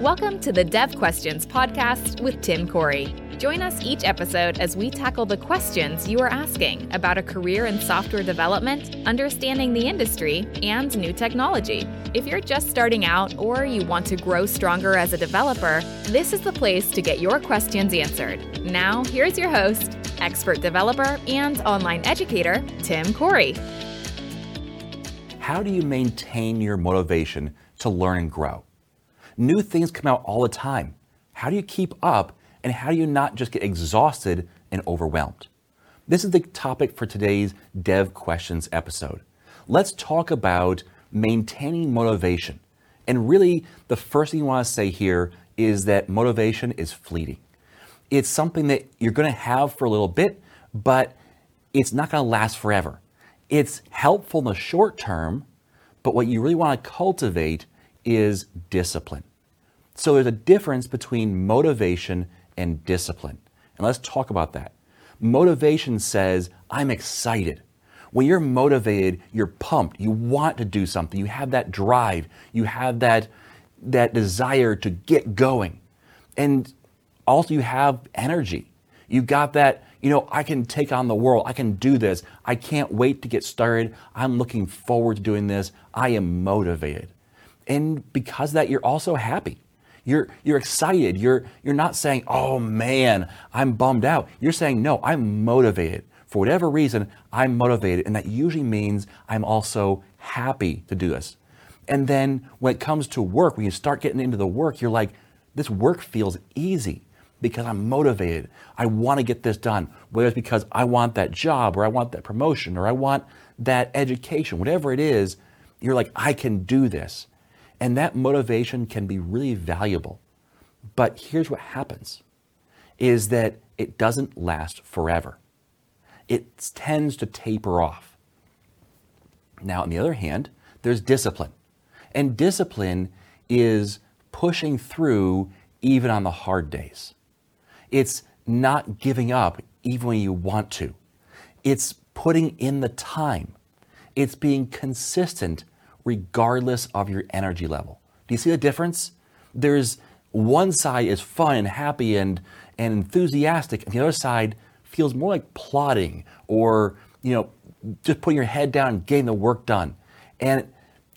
Welcome to the Dev Questions podcast with Tim Corey. Join us each episode as we tackle the questions you are asking about a career in software development, understanding the industry, and new technology. If you're just starting out or you want to grow stronger as a developer, this is the place to get your questions answered. Now, here's your host, expert developer and online educator, Tim Corey. How do you maintain your motivation to learn and grow? New things come out all the time. How do you keep up and how do you not just get exhausted and overwhelmed? This is the topic for today's Dev Questions episode. Let's talk about maintaining motivation. And really, the first thing you want to say here is that motivation is fleeting. It's something that you're going to have for a little bit, but it's not going to last forever. It's helpful in the short term, but what you really want to cultivate is discipline. So there's a difference between motivation and discipline. And let's talk about that. Motivation says, I'm excited. When you're motivated, you're pumped. You want to do something. You have that drive. You have that, that desire to get going. And also, you have energy. You got that, you know, I can take on the world. I can do this. I can't wait to get started. I'm looking forward to doing this. I am motivated. And because that, you're also happy. You're, you're excited. You're, you're not saying, oh man, I'm bummed out. You're saying, no, I'm motivated. For whatever reason, I'm motivated. And that usually means I'm also happy to do this. And then when it comes to work, when you start getting into the work, you're like, this work feels easy because I'm motivated. I want to get this done, whether it's because I want that job or I want that promotion or I want that education, whatever it is, you're like, I can do this. And that motivation can be really valuable. But here's what happens is that it doesn't last forever. It tends to taper off. Now, on the other hand, there's discipline. And discipline is pushing through even on the hard days. It's not giving up even when you want to. It's putting in the time. It's being consistent regardless of your energy level. Do you see the difference? There's one side is fun and happy and, and enthusiastic, and the other side feels more like plotting or, you know, just putting your head down and getting the work done. And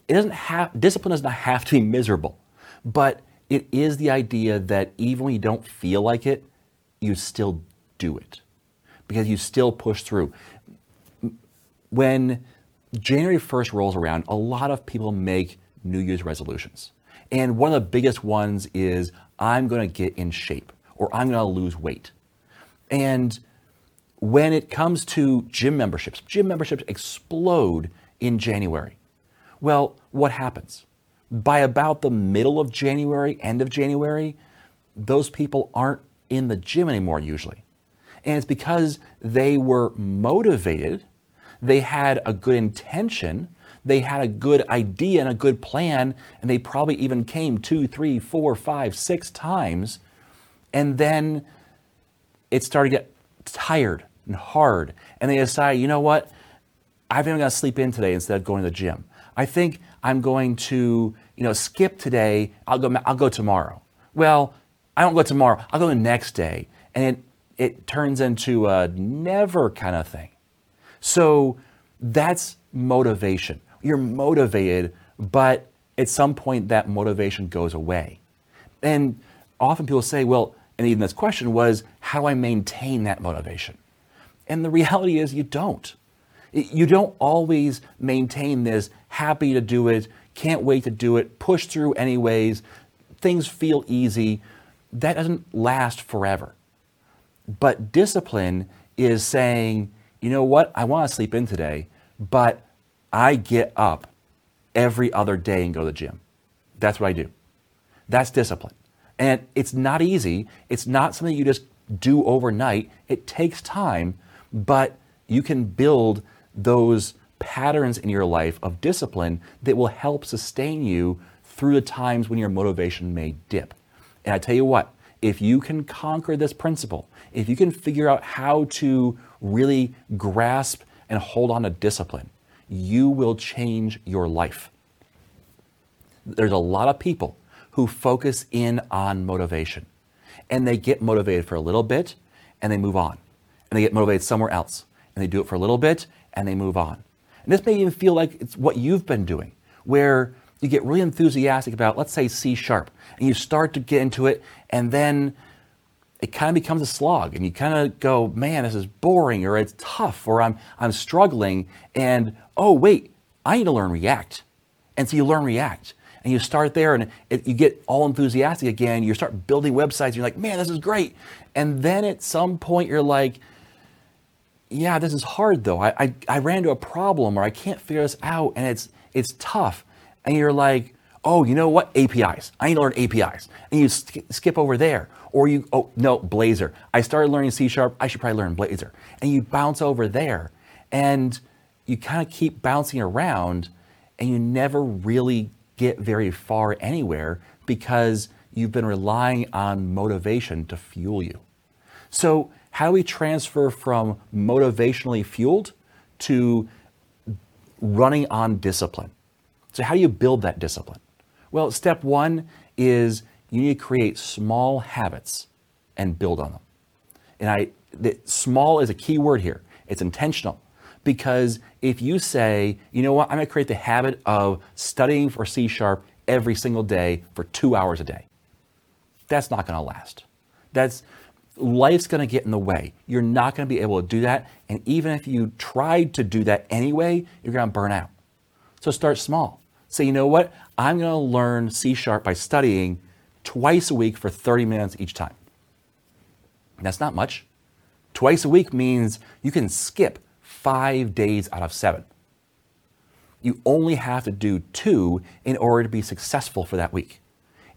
it doesn't have discipline does not have to be miserable, but it is the idea that even when you don't feel like it, you still do it because you still push through. When January 1st rolls around, a lot of people make New Year's resolutions. And one of the biggest ones is I'm going to get in shape or I'm going to lose weight. And when it comes to gym memberships, gym memberships explode in January. Well, what happens? By about the middle of January, end of January, those people aren't in the gym anymore usually. And it's because they were motivated they had a good intention, they had a good idea and a good plan, and they probably even came two, three, four, five, six times. And then it started to get tired and hard. And they decided, you know what? I'm going to sleep in today instead of going to the gym. I think I'm going to, you know, skip today. I'll go. I'll go tomorrow. Well, I don't go tomorrow. I'll go the next day, and it it turns into a never kind of thing. So that's motivation. You're motivated, but at some point that motivation goes away. And often people say, well, and even this question was, how do I maintain that motivation? And the reality is you don't. You don't always maintain this happy to do it, can't wait to do it, push through anyways, things feel easy. That doesn't last forever. But discipline is saying, you know what? I want to sleep in today, but I get up every other day and go to the gym. That's what I do. That's discipline. And it's not easy. It's not something you just do overnight. It takes time, but you can build those patterns in your life of discipline that will help sustain you through the times when your motivation may dip. And I tell you what, if you can conquer this principle, if you can figure out how to really grasp and hold on to discipline, you will change your life. There's a lot of people who focus in on motivation. And they get motivated for a little bit and they move on. And they get motivated somewhere else. And they do it for a little bit and they move on. And this may even feel like it's what you've been doing, where you get really enthusiastic about, let's say, C sharp, and you start to get into it, and then it kind of becomes a slog, and you kind of go, man, this is boring, or it's tough, or I'm, I'm struggling, and oh, wait, I need to learn React. And so you learn React. And you start there and it, you get all enthusiastic again. You start building websites. You're like, man, this is great. And then at some point, you're like, yeah, this is hard though. I, I, I ran into a problem or I can't figure this out and it's, it's tough. And you're like, oh, you know what? APIs. I need to learn APIs. And you sk- skip over there. Or you, oh, no, Blazor. I started learning C Sharp. I should probably learn Blazor. And you bounce over there. And you kind of keep bouncing around and you never really get very far anywhere because you've been relying on motivation to fuel you. So, how do we transfer from motivationally fueled to running on discipline? So, how do you build that discipline? Well, step one is you need to create small habits and build on them. And I, the, small is a key word here. It's intentional because if you say, you know what, I'm going to create the habit of studying for C sharp every single day for two hours a day, that's not going to last. That's life's going to get in the way. You're not going to be able to do that. And even if you tried to do that anyway, you're going to burn out. So start small. Say, you know what? I'm going to learn C sharp by studying twice a week for 30 minutes each time. That's not much. Twice a week means you can skip five days out of seven. You only have to do two in order to be successful for that week.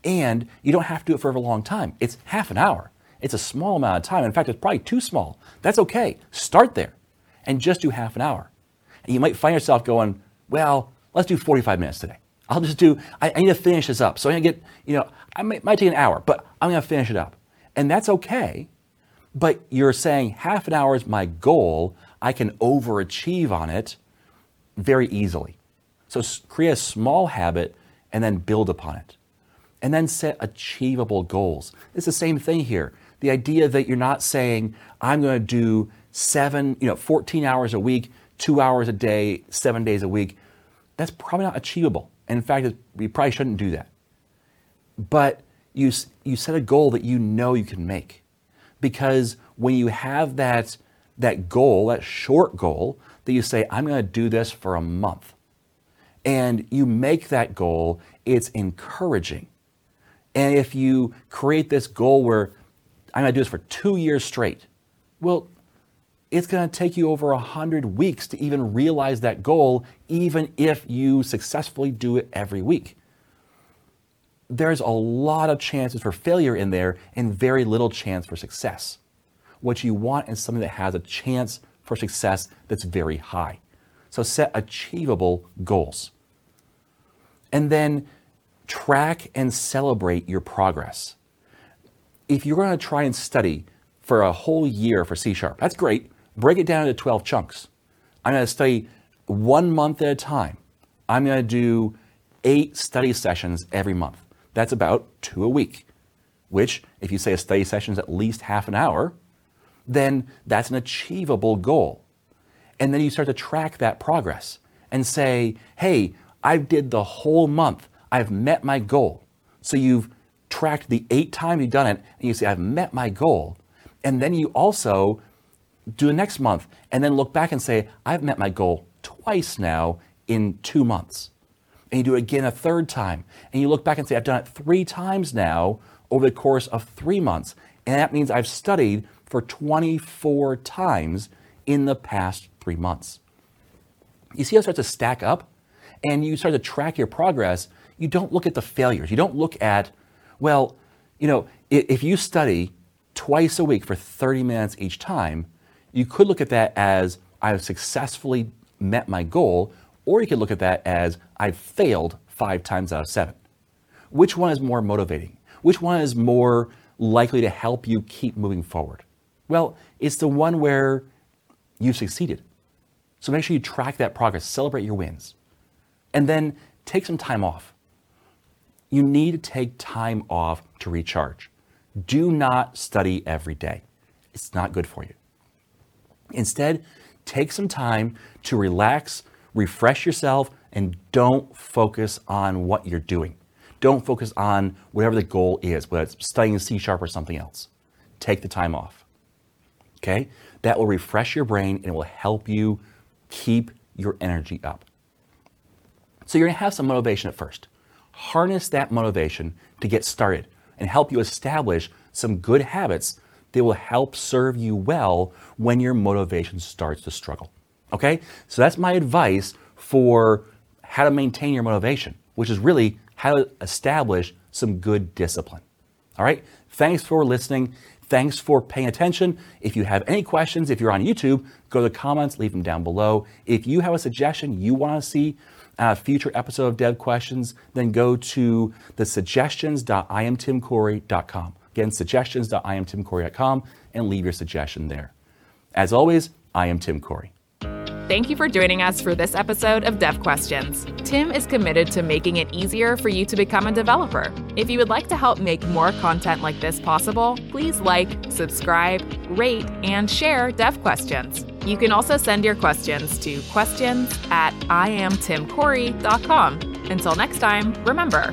And you don't have to do it for a long time. It's half an hour. It's a small amount of time. In fact, it's probably too small. That's okay. Start there and just do half an hour. And you might find yourself going, well, let's do 45 minutes today. I'll just do, I, I need to finish this up. So I'm going to get, you know, I might, might take an hour, but I'm going to finish it up. And that's okay. But you're saying half an hour is my goal. I can overachieve on it very easily. So create a small habit and then build upon it. And then set achievable goals. It's the same thing here. The idea that you're not saying, I'm going to do seven, you know, 14 hours a week, two hours a day, seven days a week. That's probably not achievable. And in fact, you probably shouldn't do that. But you, you set a goal that you know you can make. Because when you have that that goal, that short goal, that you say, I'm going to do this for a month. And you make that goal, it's encouraging. And if you create this goal where I'm going to do this for two years straight, well, it's going to take you over 100 weeks to even realize that goal, even if you successfully do it every week. There's a lot of chances for failure in there and very little chance for success. What you want is something that has a chance for success that's very high. So set achievable goals. And then track and celebrate your progress. If you're going to try and study for a whole year for C sharp, that's great. Break it down into 12 chunks. I'm going to study one month at a time. I'm going to do eight study sessions every month. That's about two a week, which, if you say a study session is at least half an hour, then that's an achievable goal. And then you start to track that progress and say, hey, I did the whole month. I've met my goal. So you've tracked the eight times you've done it, and you say, I've met my goal. And then you also do the next month and then look back and say, I've met my goal twice now in two months. And you do it again a third time. And you look back and say, I've done it three times now over the course of three months. And that means I've studied for 24 times in the past three months. You see how it starts to stack up? And you start to track your progress. You don't look at the failures. You don't look at, well, you know, if you study twice a week for 30 minutes each time, you could look at that as I've successfully met my goal, or you could look at that as I've failed five times out of seven. Which one is more motivating? Which one is more likely to help you keep moving forward? Well, it's the one where you've succeeded. So make sure you track that progress, celebrate your wins, and then take some time off. you need to take time off to recharge. Do not study every day. It's not good for you. Instead, take some time to relax, refresh yourself, and don't focus on what you're doing. Don't focus on whatever the goal is, whether it's studying C sharp or something else. Take the time off. Okay? That will refresh your brain and it will help you keep your energy up. So you're to have some motivation at first. Harness that motivation to get started and help you establish some good habits that will help serve you well when your motivation starts to struggle. Okay? So that's my advice for how to maintain your motivation, which is really how to establish some good discipline. All right? Thanks for listening. Thanks for paying attention. If you have any questions, if you're on YouTube, go to the comments, leave them down below. If you have a suggestion you want to see a future episode of Dev Questions, then go to the suggestions.iamtimcorey.com. Again, suggestions.iamtimcorey.com and leave your suggestion there. As always, I am Tim Corey. Thank you for joining us for this episode of Dev Questions. Tim is committed to making it easier for you to become a developer. If you would like to help make more content like this possible, please like, subscribe, rate, and share Dev Questions. You can also send your questions to questions at iamtimcorey.com. Until next time, remember,